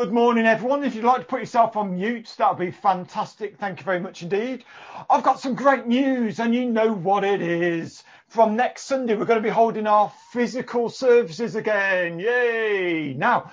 Good morning, everyone. If you'd like to put yourself on mute, that would be fantastic. Thank you very much indeed. I've got some great news, and you know what it is. From next Sunday, we're going to be holding our physical services again. Yay! Now,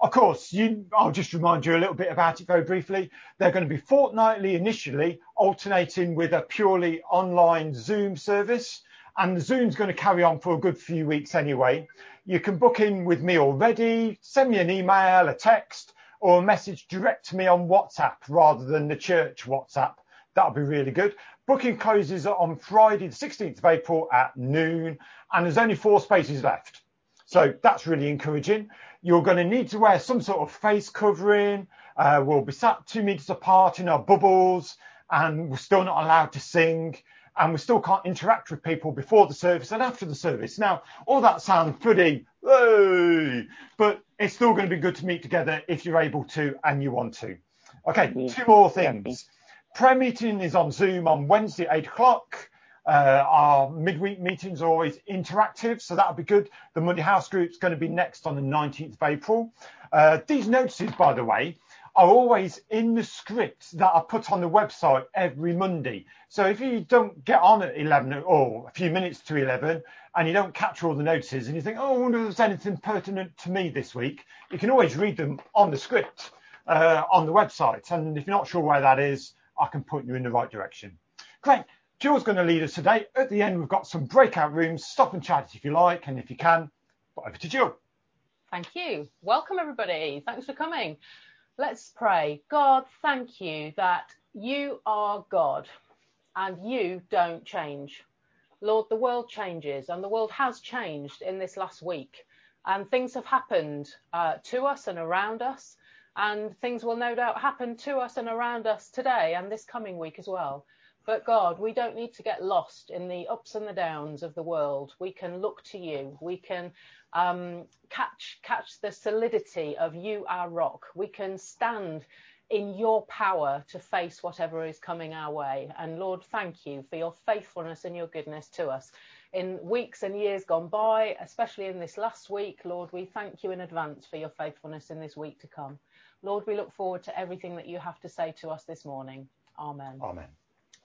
of course, you, I'll just remind you a little bit about it very briefly. They're going to be fortnightly initially, alternating with a purely online Zoom service. And the Zoom's going to carry on for a good few weeks anyway. You can book in with me already, send me an email, a text, or a message direct to me on WhatsApp rather than the church WhatsApp. That'll be really good. Booking closes on Friday, the 16th of April at noon, and there's only four spaces left. So that's really encouraging. You're going to need to wear some sort of face covering. Uh, we'll be sat two meters apart in our bubbles, and we're still not allowed to sing and we still can't interact with people before the service and after the service. Now, all that sounds pretty, hey, but it's still going to be good to meet together if you're able to and you want to. Okay, yeah. two more things. Prayer meeting is on Zoom on Wednesday, 8 o'clock. Uh, our midweek meetings are always interactive, so that'll be good. The Monday House Group's going to be next on the 19th of April. Uh, these notices, by the way, are always in the scripts that are put on the website every Monday. So if you don't get on at 11 or a few minutes to 11 and you don't catch all the notices and you think, oh, I wonder if there's anything pertinent to me this week, you can always read them on the script uh, on the website. And if you're not sure where that is, I can point you in the right direction. Great. Jill's going to lead us today. At the end, we've got some breakout rooms. Stop and chat if you like, and if you can, over to Jill. Thank you. Welcome, everybody. Thanks for coming. Let's pray. God, thank you that you are God and you don't change. Lord, the world changes and the world has changed in this last week. And things have happened uh, to us and around us. And things will no doubt happen to us and around us today and this coming week as well. But God, we don't need to get lost in the ups and the downs of the world. We can look to you. We can um, catch catch the solidity of you, our rock. We can stand in your power to face whatever is coming our way. And Lord, thank you for your faithfulness and your goodness to us. In weeks and years gone by, especially in this last week, Lord, we thank you in advance for your faithfulness in this week to come. Lord, we look forward to everything that you have to say to us this morning. Amen. Amen.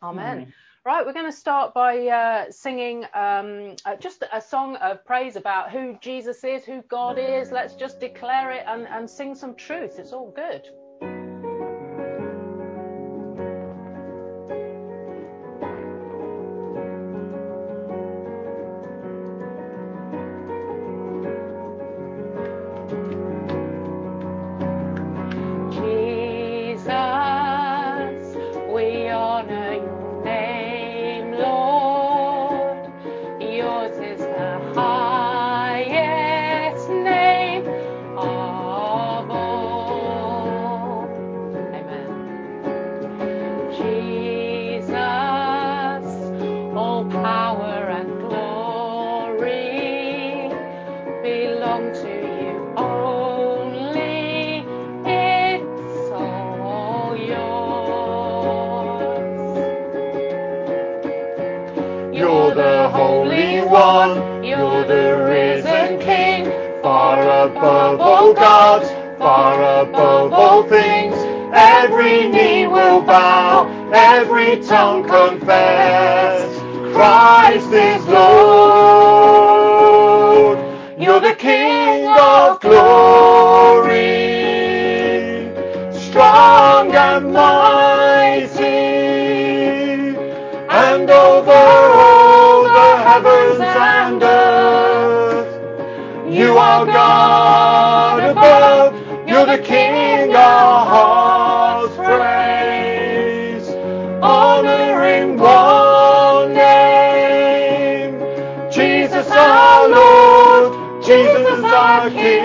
Amen. Mm. Right, we're going to start by uh, singing um, uh, just a song of praise about who Jesus is, who God is. Let's just declare it and, and sing some truth. It's all good. every tongue confess Christ is Lord. You're the King of glory. Strong darkness.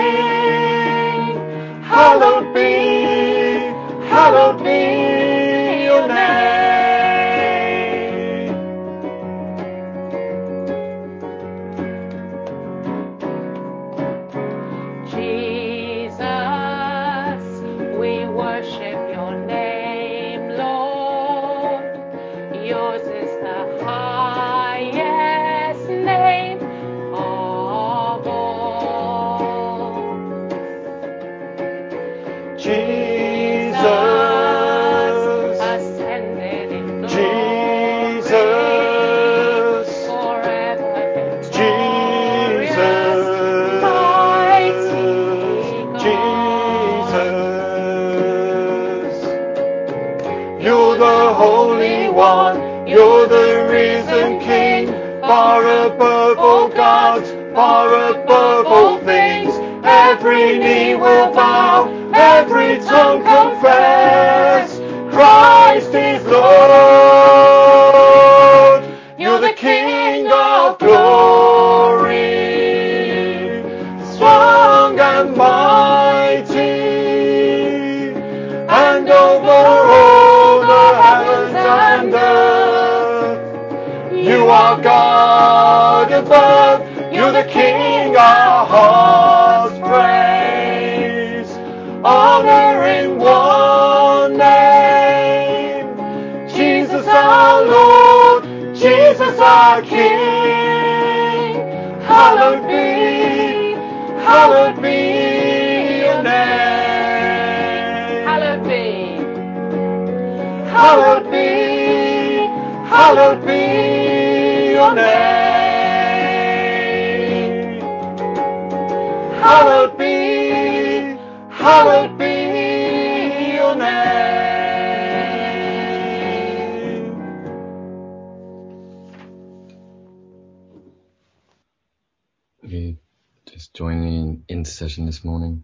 Intercession this morning.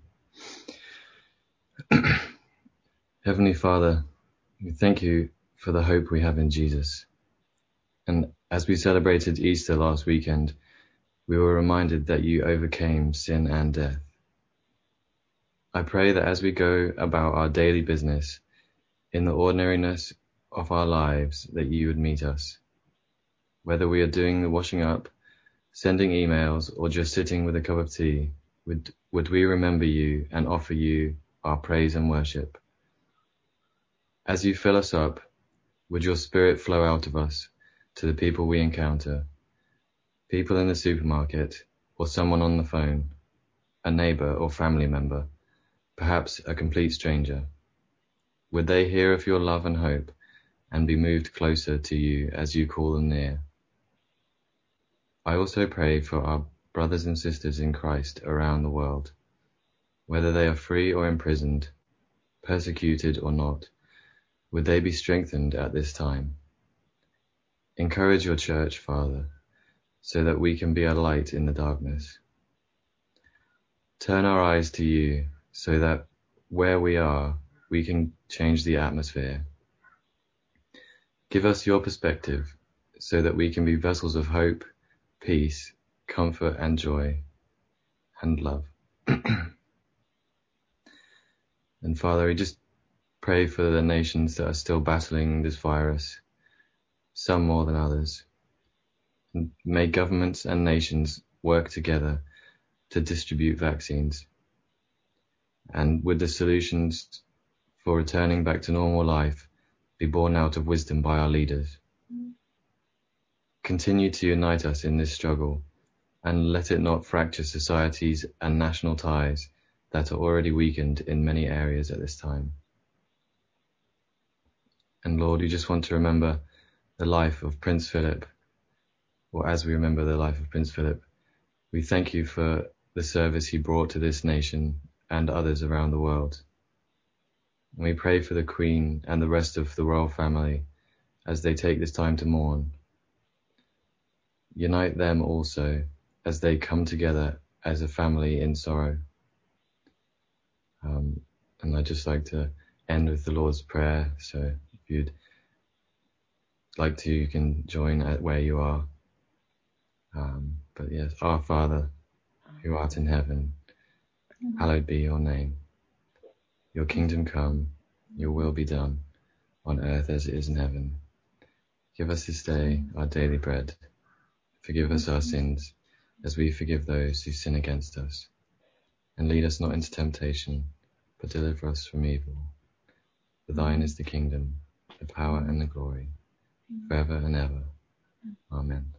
Heavenly Father, we thank you for the hope we have in Jesus. And as we celebrated Easter last weekend, we were reminded that you overcame sin and death. I pray that as we go about our daily business, in the ordinariness of our lives, that you would meet us. Whether we are doing the washing up, sending emails, or just sitting with a cup of tea, would, would we remember you and offer you our praise and worship? As you fill us up, would your spirit flow out of us to the people we encounter? People in the supermarket, or someone on the phone, a neighbor or family member, perhaps a complete stranger. Would they hear of your love and hope and be moved closer to you as you call them near? I also pray for our brothers and sisters in Christ around the world, whether they are free or imprisoned, persecuted or not, would they be strengthened at this time? Encourage your church, Father, so that we can be a light in the darkness. Turn our eyes to you so that where we are, we can change the atmosphere. Give us your perspective so that we can be vessels of hope, peace, comfort, and joy, and love. and Father, we just pray for the nations that are still battling this virus, some more than others. And may governments and nations work together to distribute vaccines. And would the solutions for returning back to normal life be born out of wisdom by our leaders? Mm. Continue to unite us in this struggle and let it not fracture societies and national ties that are already weakened in many areas at this time. And Lord, we just want to remember the life of Prince Philip, or as we remember the life of Prince Philip, we thank you for the service he brought to this nation and others around the world. We pray for the Queen and the rest of the royal family as they take this time to mourn. Unite them also as they come together as a family in sorrow. Um, and I'd just like to end with the Lord's Prayer. So if you'd like to, you can join at where you are. Um, but yes, our Father, who art in heaven, hallowed be your name. Your kingdom come, your will be done, on earth as it is in heaven. Give us this day our daily bread. Forgive us our sins, as we forgive those who sin against us. And lead us not into temptation, but deliver us from evil. For thine is the kingdom, the power, and the glory, forever and ever. Amen.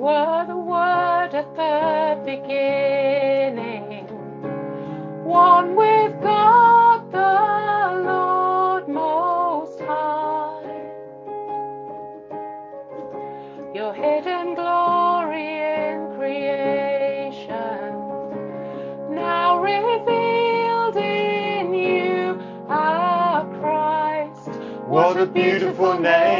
were the Word at the beginning, one with God the Lord Most High. Your hidden glory in creation, now revealed in you, our Christ. What, a beautiful name!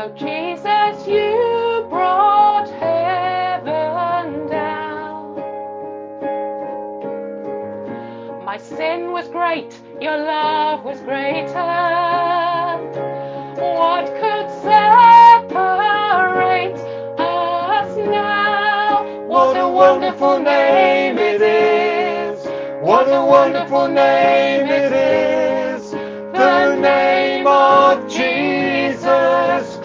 So, Jesus, you brought heaven down. My sin was great, your love was greater. What could separate us now? What a wonderful name it is. What a wonderful name it is. The name of Jesus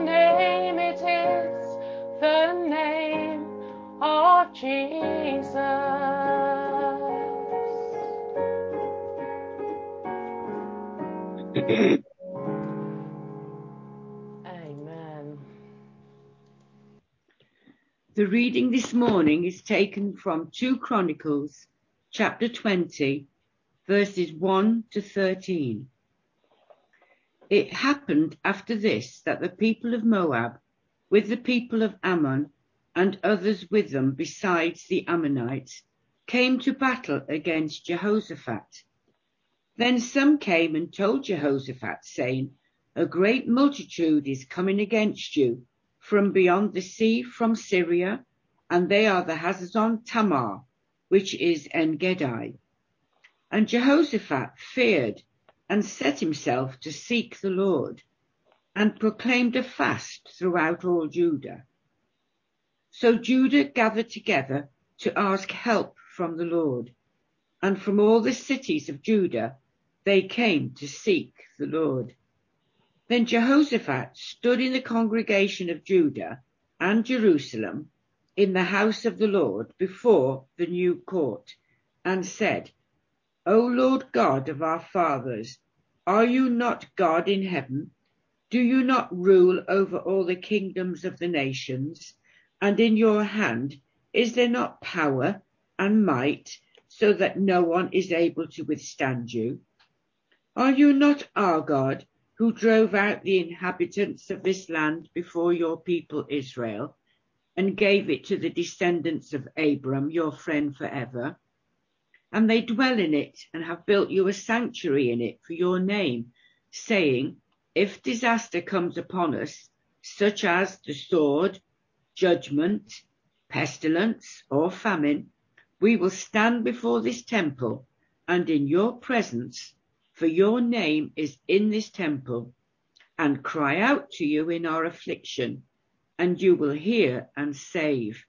name it is. The name of Jesus. Amen. The reading this morning is taken from 2 Chronicles chapter 20 verses 1 to 13. It happened after this that the people of Moab with the people of Ammon and others with them besides the Ammonites came to battle against Jehoshaphat. Then some came and told Jehoshaphat saying, a great multitude is coming against you from beyond the sea from Syria, and they are the Hazazon Tamar, which is En Gedi. And Jehoshaphat feared and set himself to seek the Lord and proclaimed a fast throughout all Judah. So Judah gathered together to ask help from the Lord, and from all the cities of Judah they came to seek the Lord. Then Jehoshaphat stood in the congregation of Judah and Jerusalem in the house of the Lord before the new court and said, O Lord God of our fathers, are you not God in heaven? Do you not rule over all the kingdoms of the nations? And in your hand is there not power and might so that no one is able to withstand you? Are you not our God who drove out the inhabitants of this land before your people Israel and gave it to the descendants of Abram, your friend forever? And they dwell in it and have built you a sanctuary in it for your name, saying, if disaster comes upon us, such as the sword, judgment, pestilence, or famine, we will stand before this temple and in your presence, for your name is in this temple, and cry out to you in our affliction, and you will hear and save.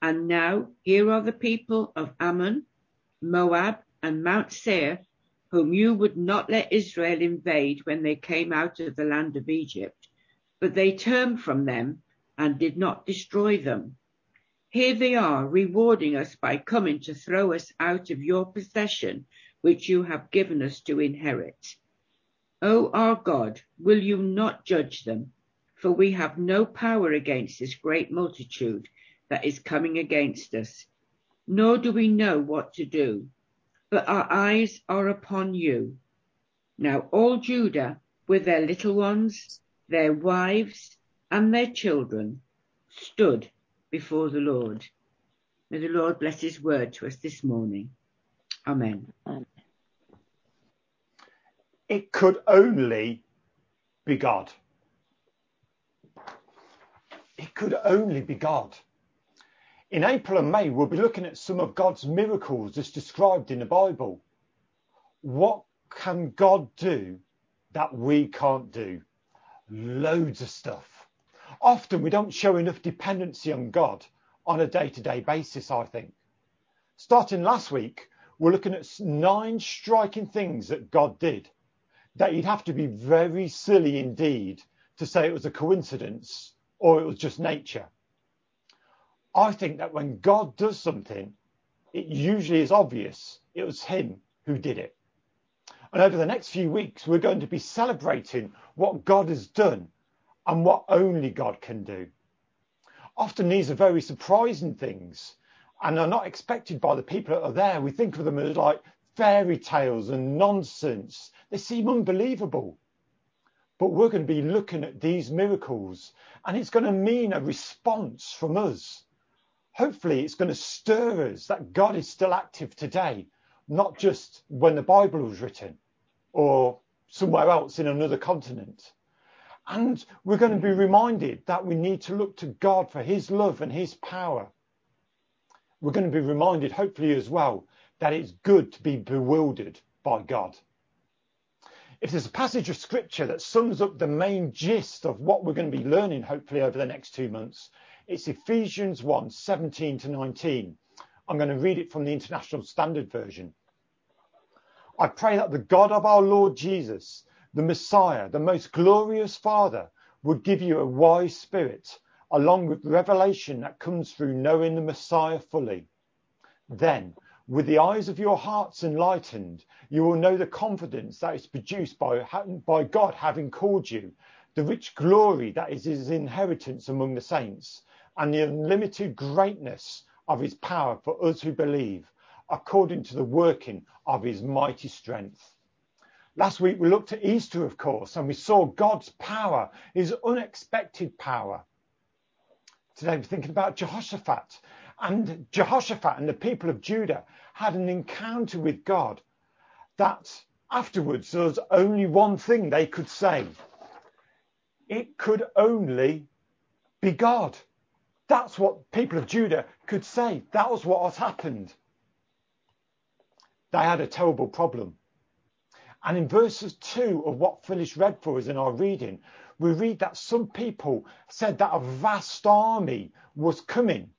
And now here are the people of Ammon, Moab, and Mount Seir whom you would not let Israel invade when they came out of the land of Egypt, but they turned from them and did not destroy them. Here they are rewarding us by coming to throw us out of your possession, which you have given us to inherit. O our God, will you not judge them? For we have no power against this great multitude that is coming against us, nor do we know what to do but our eyes are upon you. Now all Judah, with their little ones, their wives, and their children, stood before the Lord. May the Lord bless his word to us this morning. Amen. It could only be God. It could only be God. In April and May, we'll be looking at some of God's miracles as described in the Bible. What can God do that we can't do? Loads of stuff. Often we don't show enough dependency on God on a day to day basis, I think. Starting last week, we're looking at nine striking things that God did that you'd have to be very silly indeed to say it was a coincidence or it was just nature. I think that when God does something, it usually is obvious it was Him who did it. And over the next few weeks, we're going to be celebrating what God has done and what only God can do. Often these are very surprising things and are not expected by the people that are there. We think of them as like fairy tales and nonsense. They seem unbelievable. But we're going to be looking at these miracles and it's going to mean a response from us hopefully it's going to stir us that God is still active today, not just when the Bible was written or somewhere else in another continent. And we're going to be reminded that we need to look to God for his love and his power. We're going to be reminded, hopefully, as well, that it's good to be bewildered by God. If there's a passage of scripture that sums up the main gist of what we're going to be learning, hopefully, over the next two months, it's Ephesians 1 17 to 19. I'm going to read it from the International Standard Version. I pray that the God of our Lord Jesus, the Messiah, the most glorious Father, would give you a wise spirit, along with revelation that comes through knowing the Messiah fully. Then, with the eyes of your hearts enlightened, you will know the confidence that is produced by, by God having called you, the rich glory that is his inheritance among the saints and the unlimited greatness of his power for us who believe, according to the working of his mighty strength. Last week we looked at Easter, of course, and we saw God's power, his unexpected power. Today we're thinking about Jehoshaphat. And Jehoshaphat and the people of Judah had an encounter with God that afterwards there was only one thing they could say. It could only be God. That's what people of Judah could say. That was what happened. they had a terrible problem. And in verses 2 of what Phyllis read for us in our reading, we read that some people said that a vast army was coming.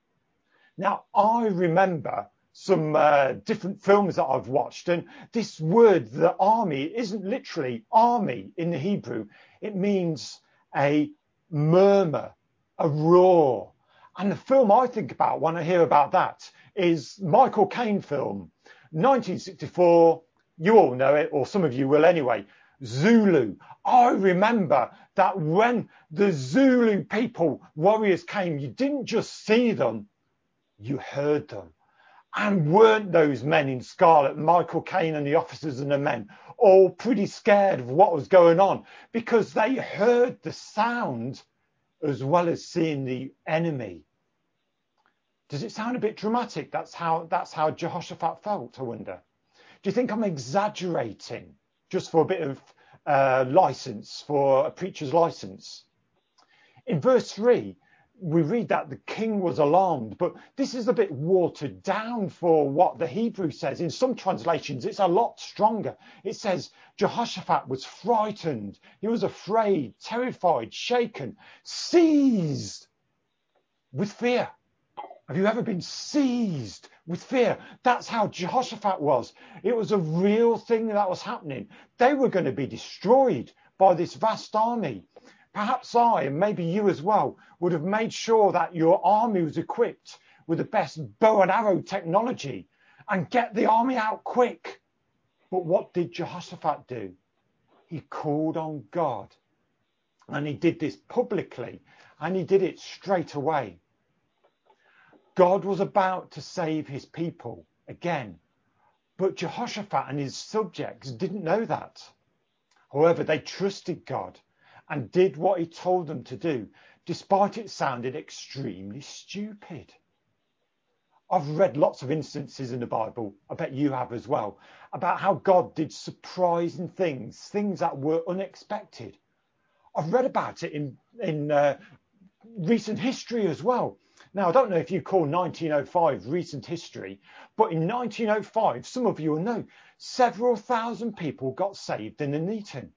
Now, I remember some uh, different films that I've watched, and this word, the army, isn't literally army in the Hebrew. It means a murmur, a roar. And the film I think about when I hear about that is Michael Caine film, 1964. You all know it, or some of you will anyway. Zulu. I remember that when the Zulu people, warriors came, you didn't just see them, you heard them. And weren't those men in scarlet, Michael Caine and the officers and the men, all pretty scared of what was going on because they heard the sound as well as seeing the enemy. Does it sound a bit dramatic? That's how that's how Jehoshaphat felt, I wonder. Do you think I'm exaggerating just for a bit of uh, license, for a preacher's license? In verse 3, we read that the king was alarmed, but this is a bit watered down for what the Hebrew says. In some translations, it's a lot stronger. It says Jehoshaphat was frightened, he was afraid, terrified, shaken, seized with fear. Have you ever been seized with fear? That's how Jehoshaphat was. It was a real thing that was happening. They were going to be destroyed by this vast army. Perhaps I, and maybe you as well, would have made sure that your army was equipped with the best bow and arrow technology and get the army out quick. But what did Jehoshaphat do? He called on God. And he did this publicly and he did it straight away. God was about to save his people again. But Jehoshaphat and his subjects didn't know that. However, they trusted God and did what he told them to do, despite it sounded extremely stupid. I've read lots of instances in the Bible, I bet you have as well, about how God did surprising things, things that were unexpected. I've read about it in, in uh, recent history as well. Now, I don't know if you call 1905 recent history, but in 1905, some of you will know, several thousand people got saved in Nuneaton.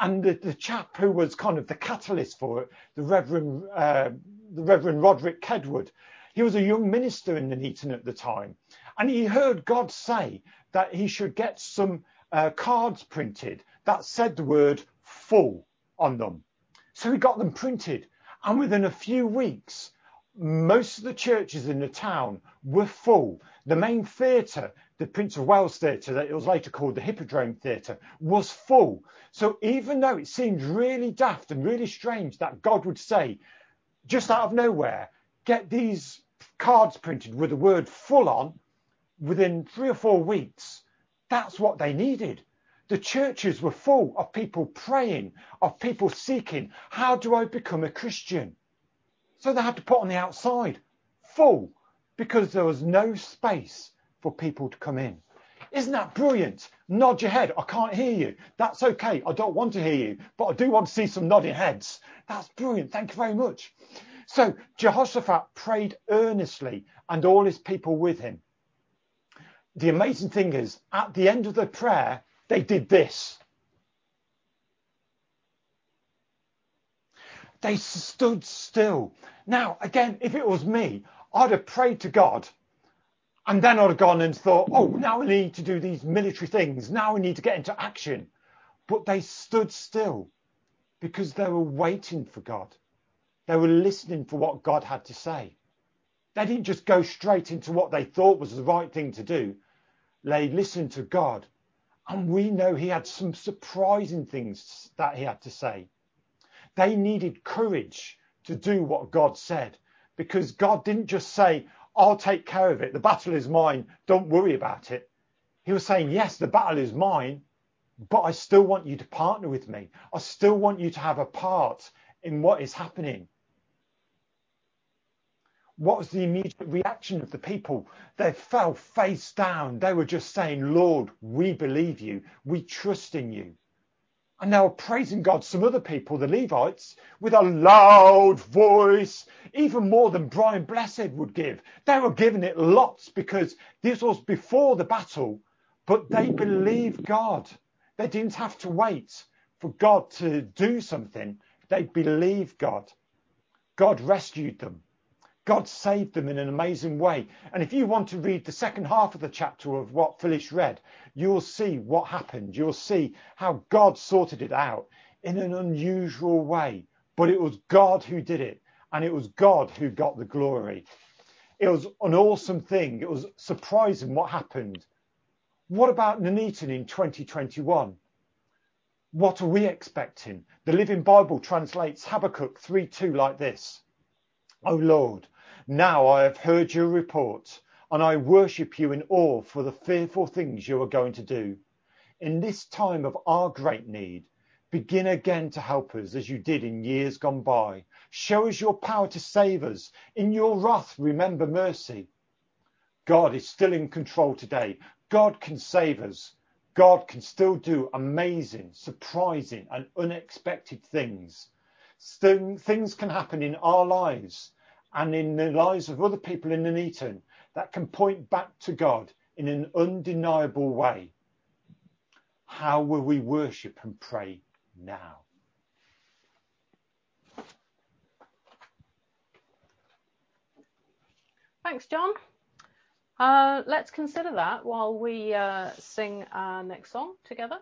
And the, the chap who was kind of the catalyst for it, the Reverend, uh, the Reverend Roderick Kedwood, he was a young minister in Nuneaton at the time. And he heard God say that he should get some uh, cards printed that said the word full on them. So he got them printed. And within a few weeks, most of the churches in the town were full. The main theatre, the Prince of Wales Theatre, that it was later called the Hippodrome Theatre, was full. So even though it seemed really daft and really strange that God would say, just out of nowhere, get these cards printed with the word full on within three or four weeks, that's what they needed. The churches were full of people praying, of people seeking, how do I become a Christian? So they had to put on the outside full because there was no space for people to come in. Isn't that brilliant? Nod your head. I can't hear you. That's okay. I don't want to hear you, but I do want to see some nodding heads. That's brilliant. Thank you very much. So Jehoshaphat prayed earnestly and all his people with him. The amazing thing is, at the end of the prayer, they did this. They stood still. Now, again, if it was me, I'd have prayed to God and then I'd gone and thought, oh, now I need to do these military things. Now I need to get into action. But they stood still because they were waiting for God. They were listening for what God had to say. They didn't just go straight into what they thought was the right thing to do. They listened to God. And we know he had some surprising things that he had to say. They needed courage to do what God said because God didn't just say, I'll take care of it. The battle is mine. Don't worry about it. He was saying, yes, the battle is mine, but I still want you to partner with me. I still want you to have a part in what is happening. What was the immediate reaction of the people? They fell face down. They were just saying, Lord, we believe you. We trust in you. And they were praising God, some other people, the Levites, with a loud voice, even more than Brian Blessed would give. They were giving it lots because this was before the battle, But they believed God. They didn't have to wait for God to do something. They believed God. God rescued them. God saved them in an amazing way. And if you want to read the second half of the chapter of what Phyllis read, you'll see what happened. You'll see how God sorted it out in an unusual way. But it was God who did it, and it was God who got the glory. It was an awesome thing. It was surprising what happened. What about Nuneaton in 2021? What are we expecting? The Living Bible translates Habakkuk 3:2 like this. O Lord, now I have heard your report, and I worship you in awe for the fearful things you are going to do. In this time of our great need, begin again to help us as you did in years gone by. Show us your power to save us. In your wrath, remember mercy. God is still in control today. God can save us. God can still do amazing, surprising, and unexpected things things can happen in our lives and in the lives of other people in Nuneaton that can point back to God in an undeniable way. How will we worship and pray now? Thanks, John. Uh, let's consider that while we uh, sing our next song together.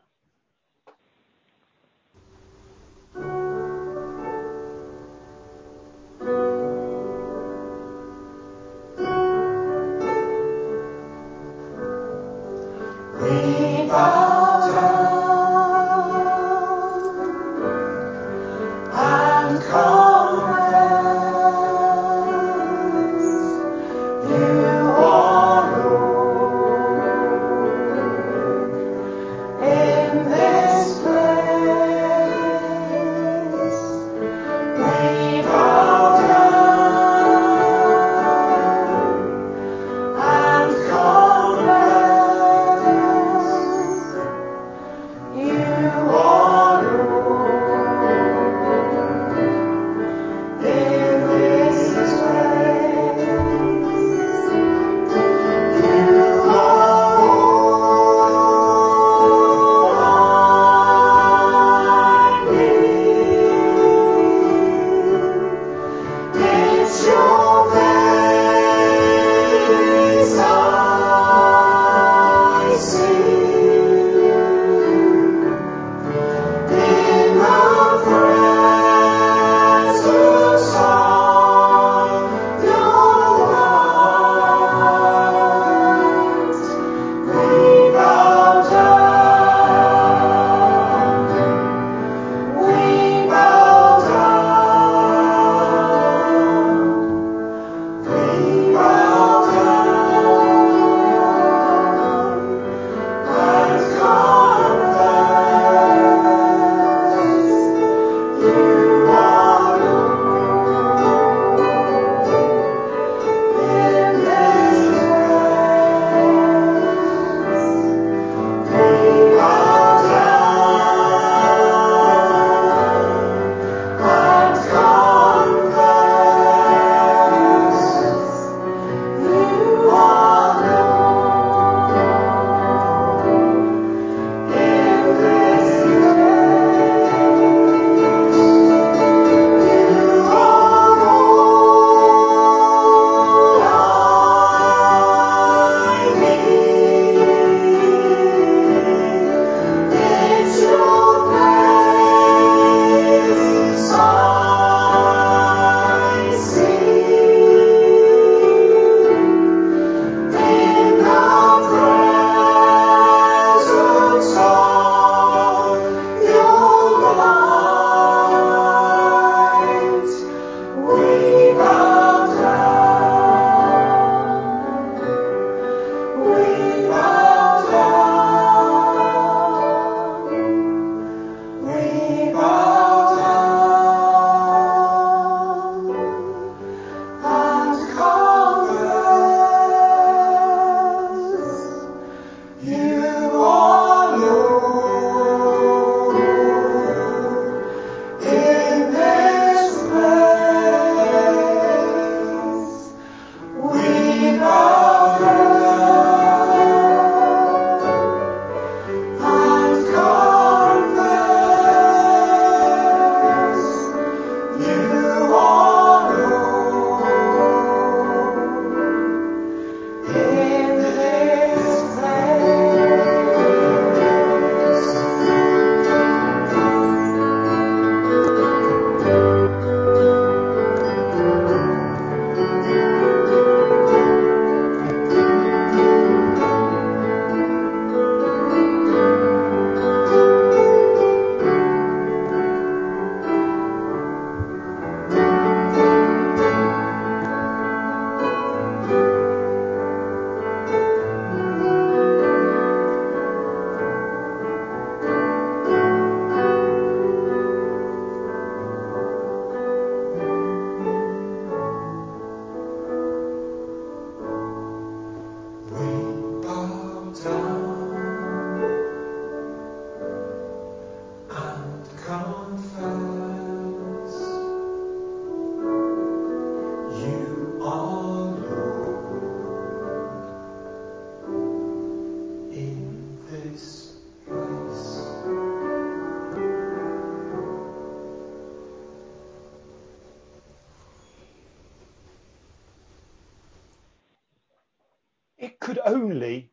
Only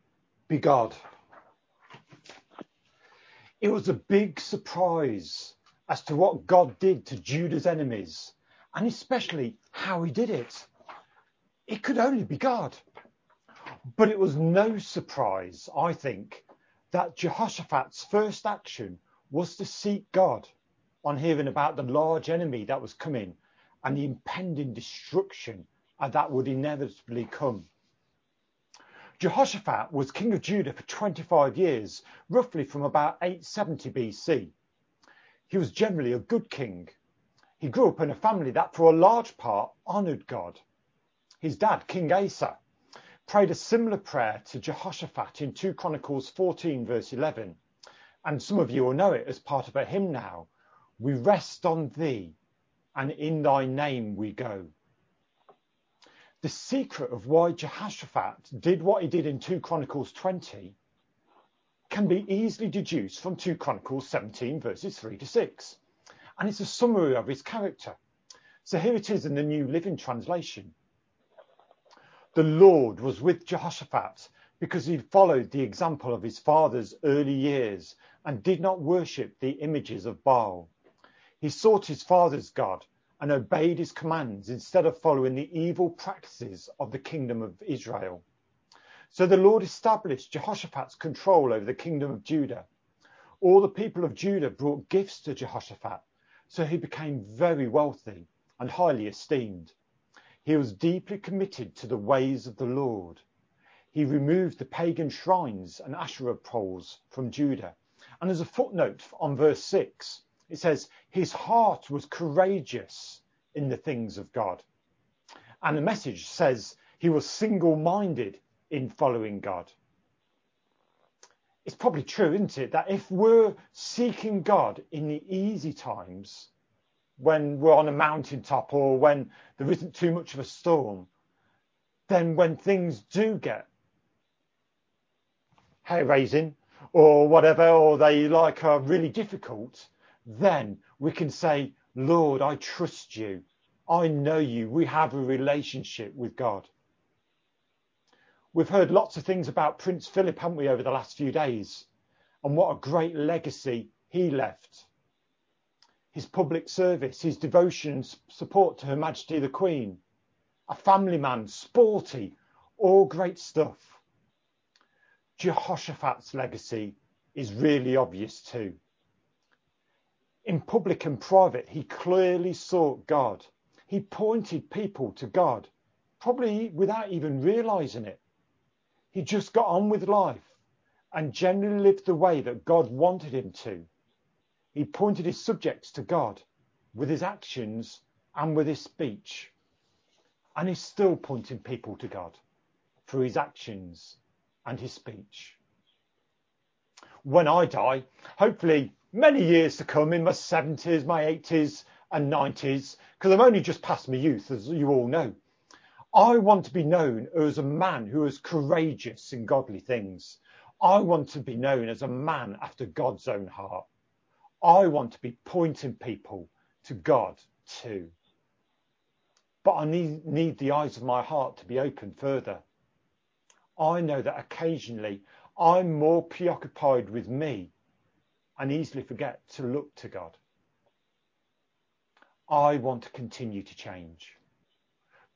be God. It was a big surprise as to what God did to Judah's enemies, and especially how he did it. It could only be God. But it was no surprise, I think, that Jehoshaphat's first action was to seek God on hearing about the large enemy that was coming and the impending destruction that would inevitably come. Jehoshaphat was king of Judah for 25 years, roughly from about 870 BC. He was generally a good king. He grew up in a family that, for a large part, honoured God. His dad, King Asa, prayed a similar prayer to Jehoshaphat in 2 Chronicles 14, verse 11. And some of you will know it as part of a hymn now. We rest on thee, and in thy name we go. The secret of why Jehoshaphat did what he did in 2 Chronicles 20 can be easily deduced from 2 Chronicles 17 verses 3 to 6. And it's a summary of his character. So here it is in the New Living Translation. The Lord was with Jehoshaphat because he followed the example of his father's early years and did not worship the images of Baal. He sought his father's God and obeyed his commands instead of following the evil practices of the kingdom of Israel. So the Lord established Jehoshaphat's control over the kingdom of Judah. All the people of Judah brought gifts to Jehoshaphat, so he became very wealthy and highly esteemed. He was deeply committed to the ways of the Lord. He removed the pagan shrines and Asherah poles from Judah. And as a footnote on verse 6, it says, his heart was courageous in the things of God. And the message says he was single minded in following God. It's probably true, isn't it, that if we're seeking God in the easy times, when we're on a mountaintop or when there isn't too much of a storm, then when things do get hair raising or whatever, or they like are really difficult, then we can say, Lord, I trust you. I know you. We have a relationship with God. We've heard lots of things about Prince Philip, haven't we, over the last few days? And what a great legacy he left. His public service, his devotion and support to Her Majesty the Queen, a family man, sporty, all great stuff. Jehoshaphat's legacy is really obvious too in public and private, he clearly sought God. He pointed people to God, probably without even realizing it. He just got on with life and generally lived the way that God wanted him to. He pointed his subjects to God with his actions and with his speech. And he's still pointing people to God through his actions and his speech. When I die, hopefully many years to come in my 70s, my 80s and 90s, because I'm only just past my youth, as you all know. I want to be known as a man who is courageous in godly things. I want to be known as a man after God's own heart. I want to be pointing people to God too. But I need, need the eyes of my heart to be open further. I know that occasionally I'm more preoccupied with me and easily forget to look to God. I want to continue to change.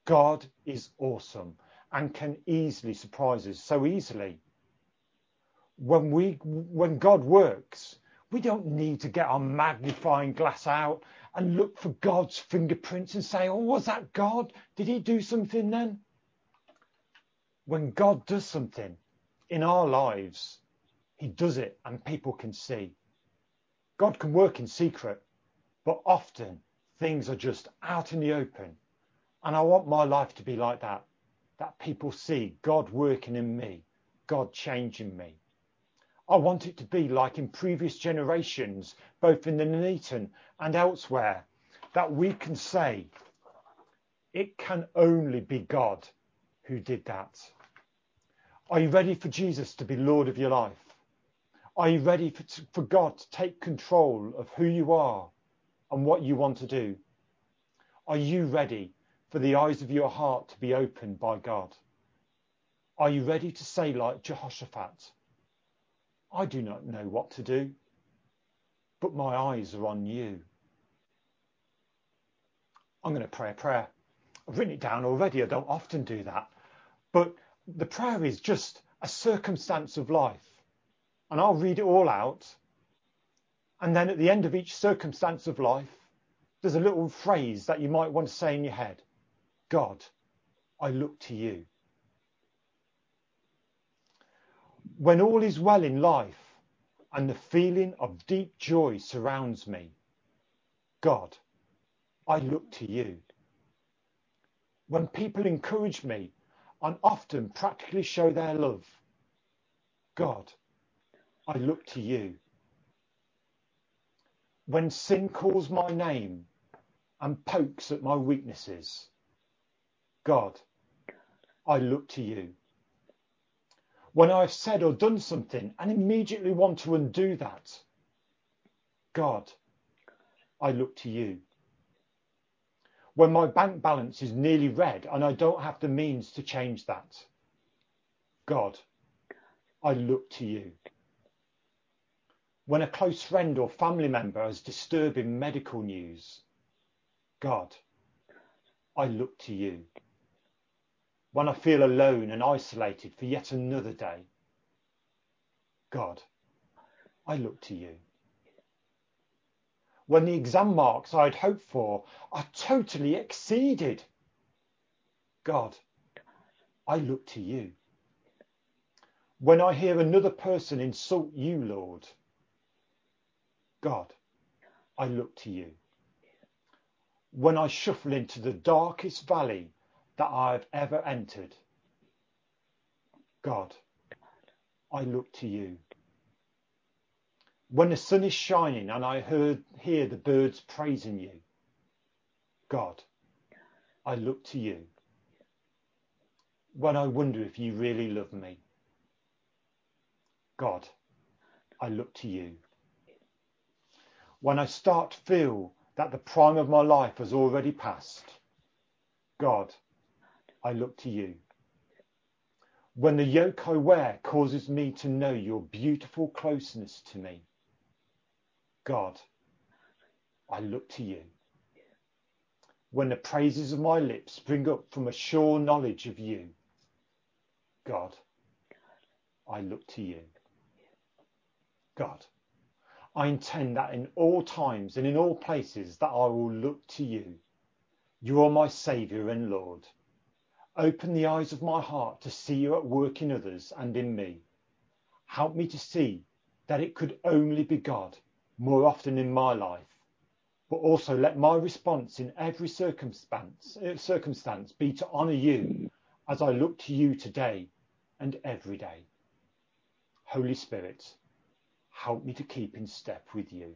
God is awesome and can easily surprise us so easily. When we, when God works, we don't need to get our magnifying glass out and look for God's fingerprints and say, oh, was that God? Did he do something then? When God does something in our lives, he does it and people can see. God can work in secret, but often things are just out in the open. And I want my life to be like that, that people see God working in me, God changing me. I want it to be like in previous generations, both in the Nuneaton and elsewhere, that we can say, it can only be God who did that. Are you ready for Jesus to be Lord of your life? Are you ready for, for God to take control of who you are and what you want to do? Are you ready for the eyes of your heart to be opened by God? Are you ready to say, like Jehoshaphat, I do not know what to do, but my eyes are on you? I'm going to pray a prayer. I've written it down already. I don't often do that. But the prayer is just a circumstance of life. And I'll read it all out. And then at the end of each circumstance of life, there's a little phrase that you might want to say in your head God, I look to you. When all is well in life and the feeling of deep joy surrounds me, God, I look to you. When people encourage me and often practically show their love, God, I look to you. When sin calls my name and pokes at my weaknesses, God, I look to you. When I've said or done something and immediately want to undo that, God, I look to you when my bank balance is nearly red and I don't have the means to change that. God, I look to you. When a close friend or family member has disturbing medical news, God, I look to you. When I feel alone and isolated for yet another day, God, I look to you when the exam marks I had hoped for are totally exceeded. God, I look to you. When I hear another person insult you, Lord, God, I look to you. When I shuffle into the darkest valley that I've ever entered, God, I look to you. When the sun is shining and I heard, hear the birds praising you, God, I look to you. When I wonder if you really love me, God, I look to you. When I start to feel that the prime of my life has already passed, God, I look to you. When the yoke I wear causes me to know your beautiful closeness to me, God, I look to you. When the praises of my lips spring up from a sure knowledge of you, God, I look to you. God, I intend that in all times and in all places that I will look to you. You are my Saviour and Lord. Open the eyes of my heart to see you at work in others and in me. Help me to see that it could only be God more often in my life, but also let my response in every circumstance, uh, circumstance be to honour you as I look to you today and every day. Holy Spirit, help me to keep in step with you.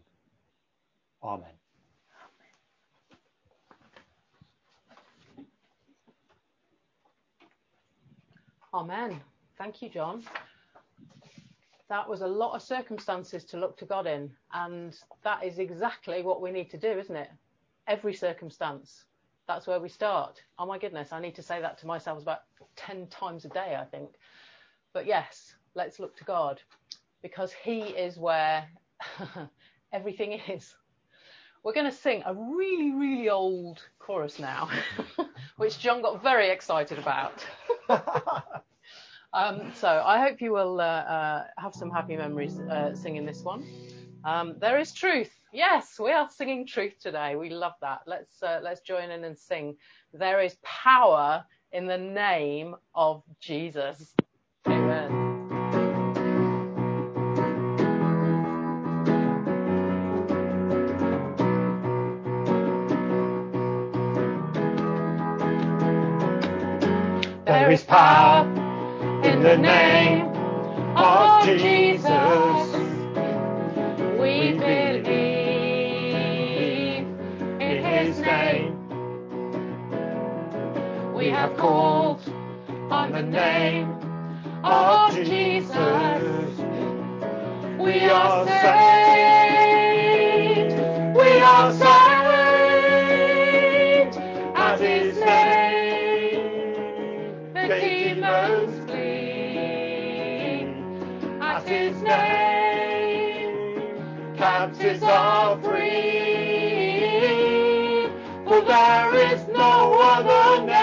Amen. Amen. Thank you, John that was a lot of circumstances to look to God in. And that is exactly what we need to do, isn't it? Every circumstance. That's where we start. Oh my goodness, I need to say that to myself about 10 times a day, I think. But yes, let's look to God because He is where everything is. We're going to sing a really, really old chorus now, which John got very excited about. Um, so I hope you will uh, uh, have some happy memories uh, singing this one. Um, there is truth. Yes, we are singing truth today. We love that. Let's uh, let's join in and sing. There is power in the name of Jesus. There is power in the name of Jesus. We believe in his name. We have called on the name of Jesus. We are saved. is our free. For there is no other name.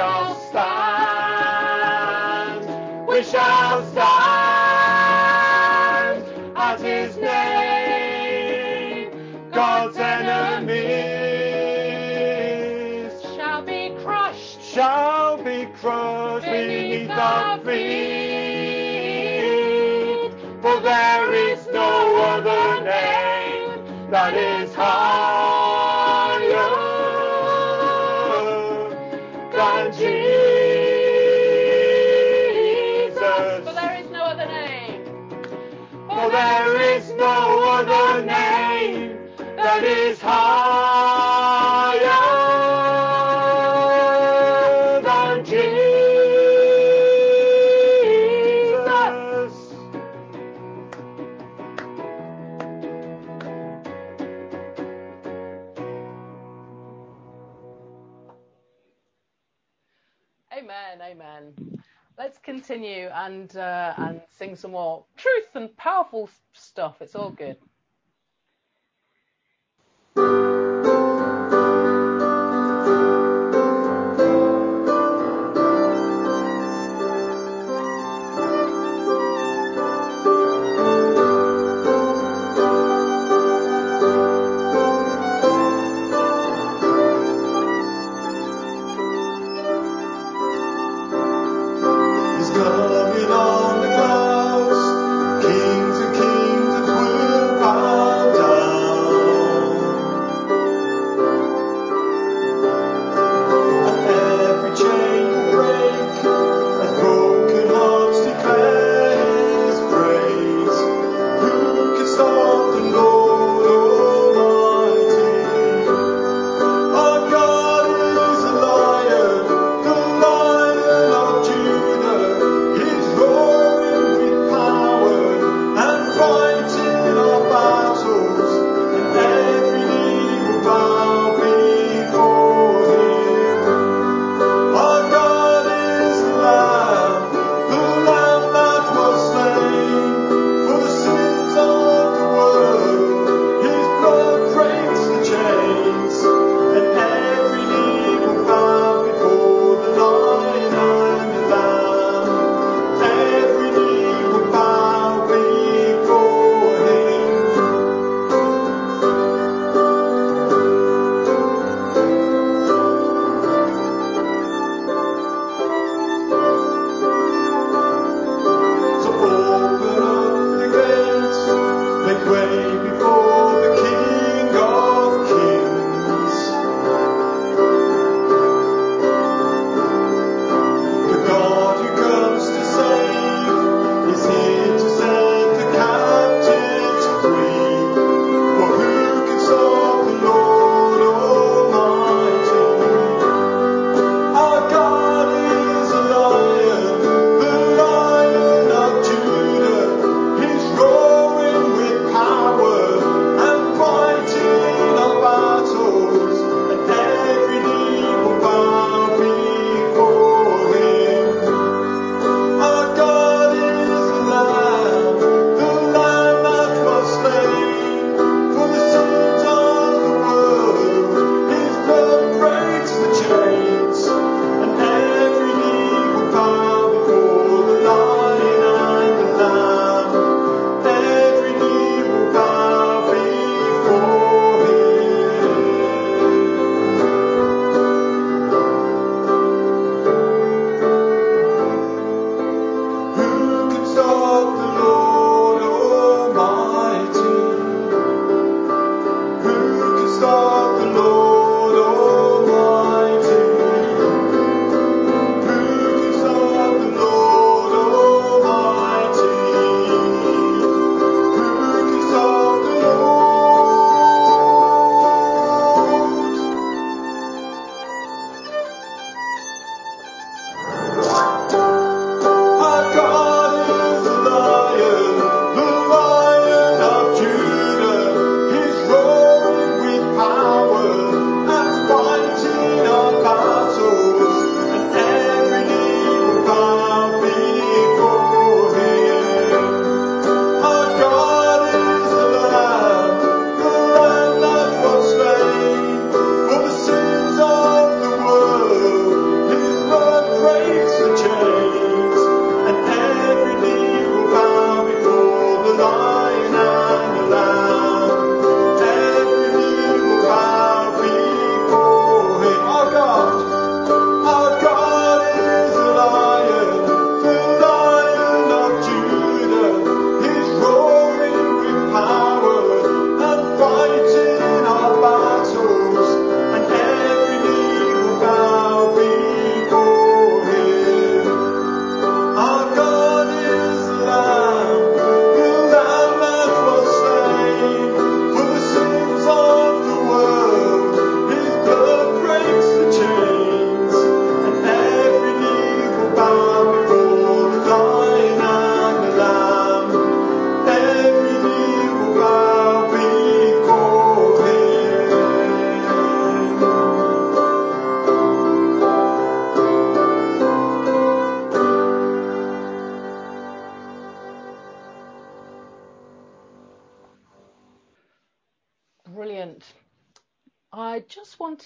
shall stop. and uh, and sing some more truth and powerful stuff. It's all good.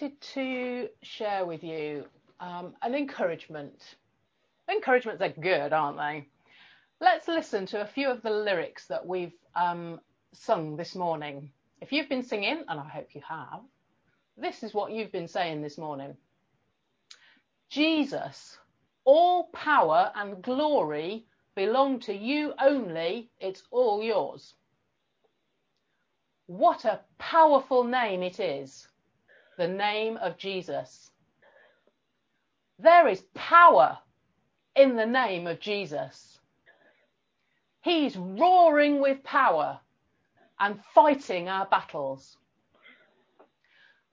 Wanted to share with you um, an encouragement. Encouragements are good, aren't they? Let's listen to a few of the lyrics that we've um, sung this morning. If you've been singing, and I hope you have, this is what you've been saying this morning. Jesus, all power and glory belong to you only. It's all yours. What a powerful name it is, the name of Jesus. There is power in the name of Jesus. He's roaring with power and fighting our battles.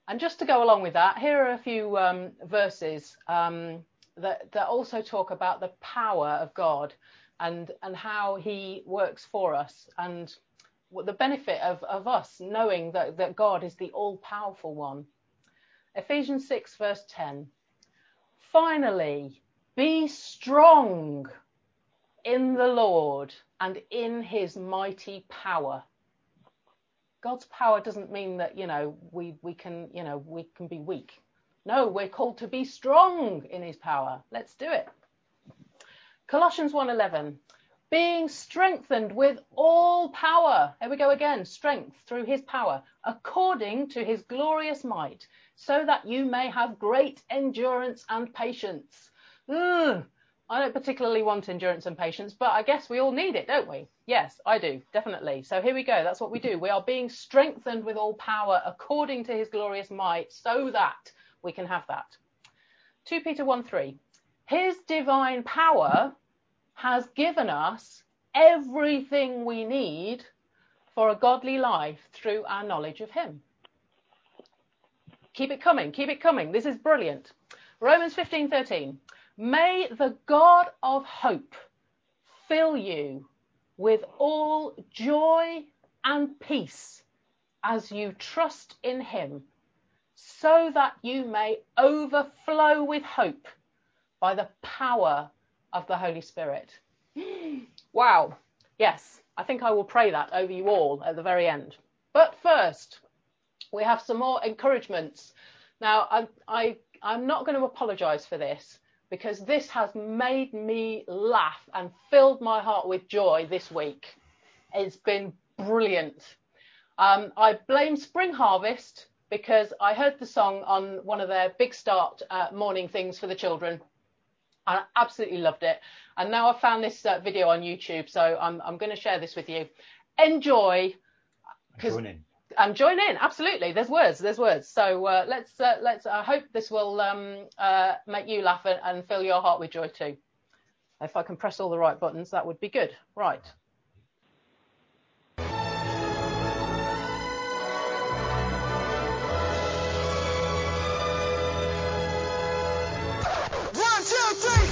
And just to go along with that, here are a few um, verses um, that, that also talk about the power of God and, and how he works for us and the benefit of, of us knowing that, that God is the all powerful one. Ephesians 6, verse 10. Finally, be strong in the Lord and in his mighty power. God's power doesn't mean that, you know, we, we can, you know, we can be weak. No, we're called to be strong in his power. Let's do it. Colossians 1:11 being strengthened with all power. Here we go again, strength through his power, according to his glorious might, so that you may have great endurance and patience. Ugh, I don't particularly want endurance and patience, but I guess we all need it, don't we? Yes, I do, definitely. So here we go. That's what we do. We are being strengthened with all power according to his glorious might so that we can have that. 2 Peter 1 3. His divine power has given us everything we need for a godly life through our knowledge of him. Keep it coming, keep it coming. This is brilliant. Romans 15:13. May the God of hope fill you with all joy and peace as you trust in him, so that you may overflow with hope by the power of the Holy Spirit. wow. Yes, I think I will pray that over you all at the very end. But first, we have some more encouragements. Now, I, I, I'm not going to apologize for this because this has made me laugh and filled my heart with joy this week. It's been brilliant. Um, I blame Spring Harvest because I heard the song on one of their big start uh, morning things for the children. I absolutely loved it. And now I've found this uh, video on YouTube, so I'm, I'm going to share this with you. Enjoy. Join in and join in absolutely there's words there's words so uh, let's uh, let's i hope this will um, uh, make you laugh and, and, fill your heart with joy too if i can press all the right buttons that would be good right One,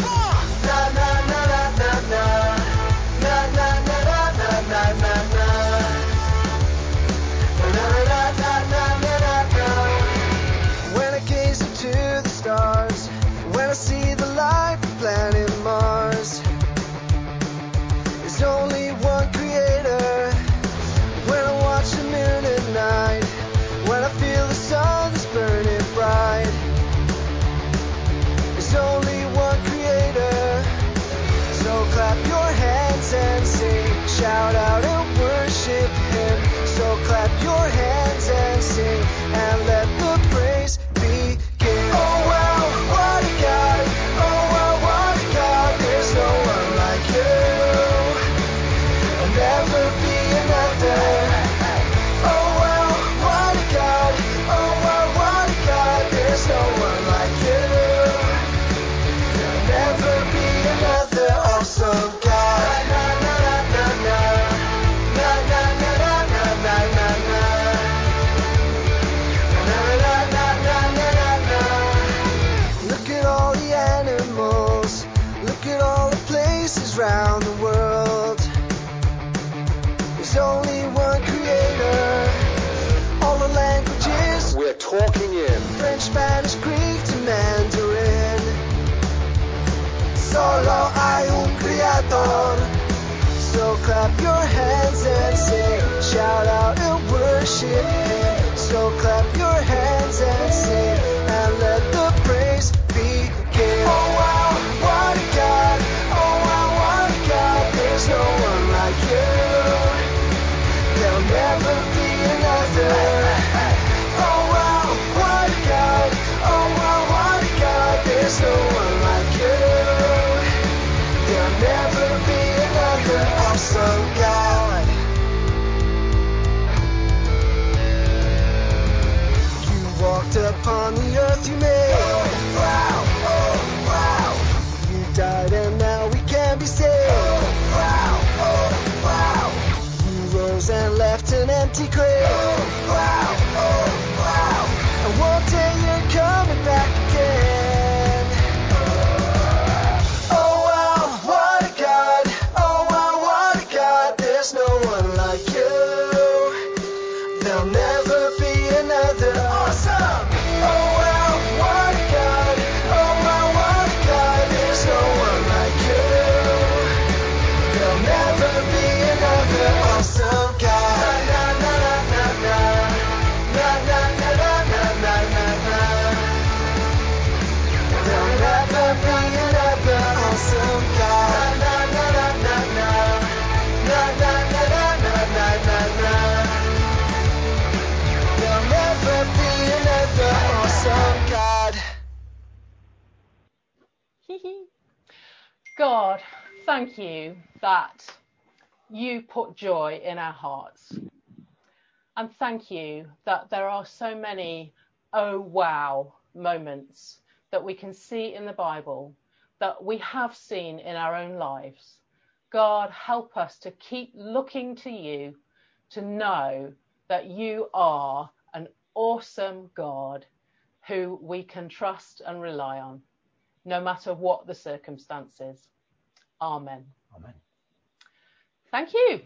and sing. Shout out and worship Him. So clap your hands and sing. antichrist God, thank you that you put joy in our hearts. And thank you that there are so many oh wow moments that we can see in the Bible, that we have seen in our own lives. God, help us to keep looking to you to know that you are an awesome God who we can trust and rely on no matter what the circumstances. Amen. Amen. Thank you.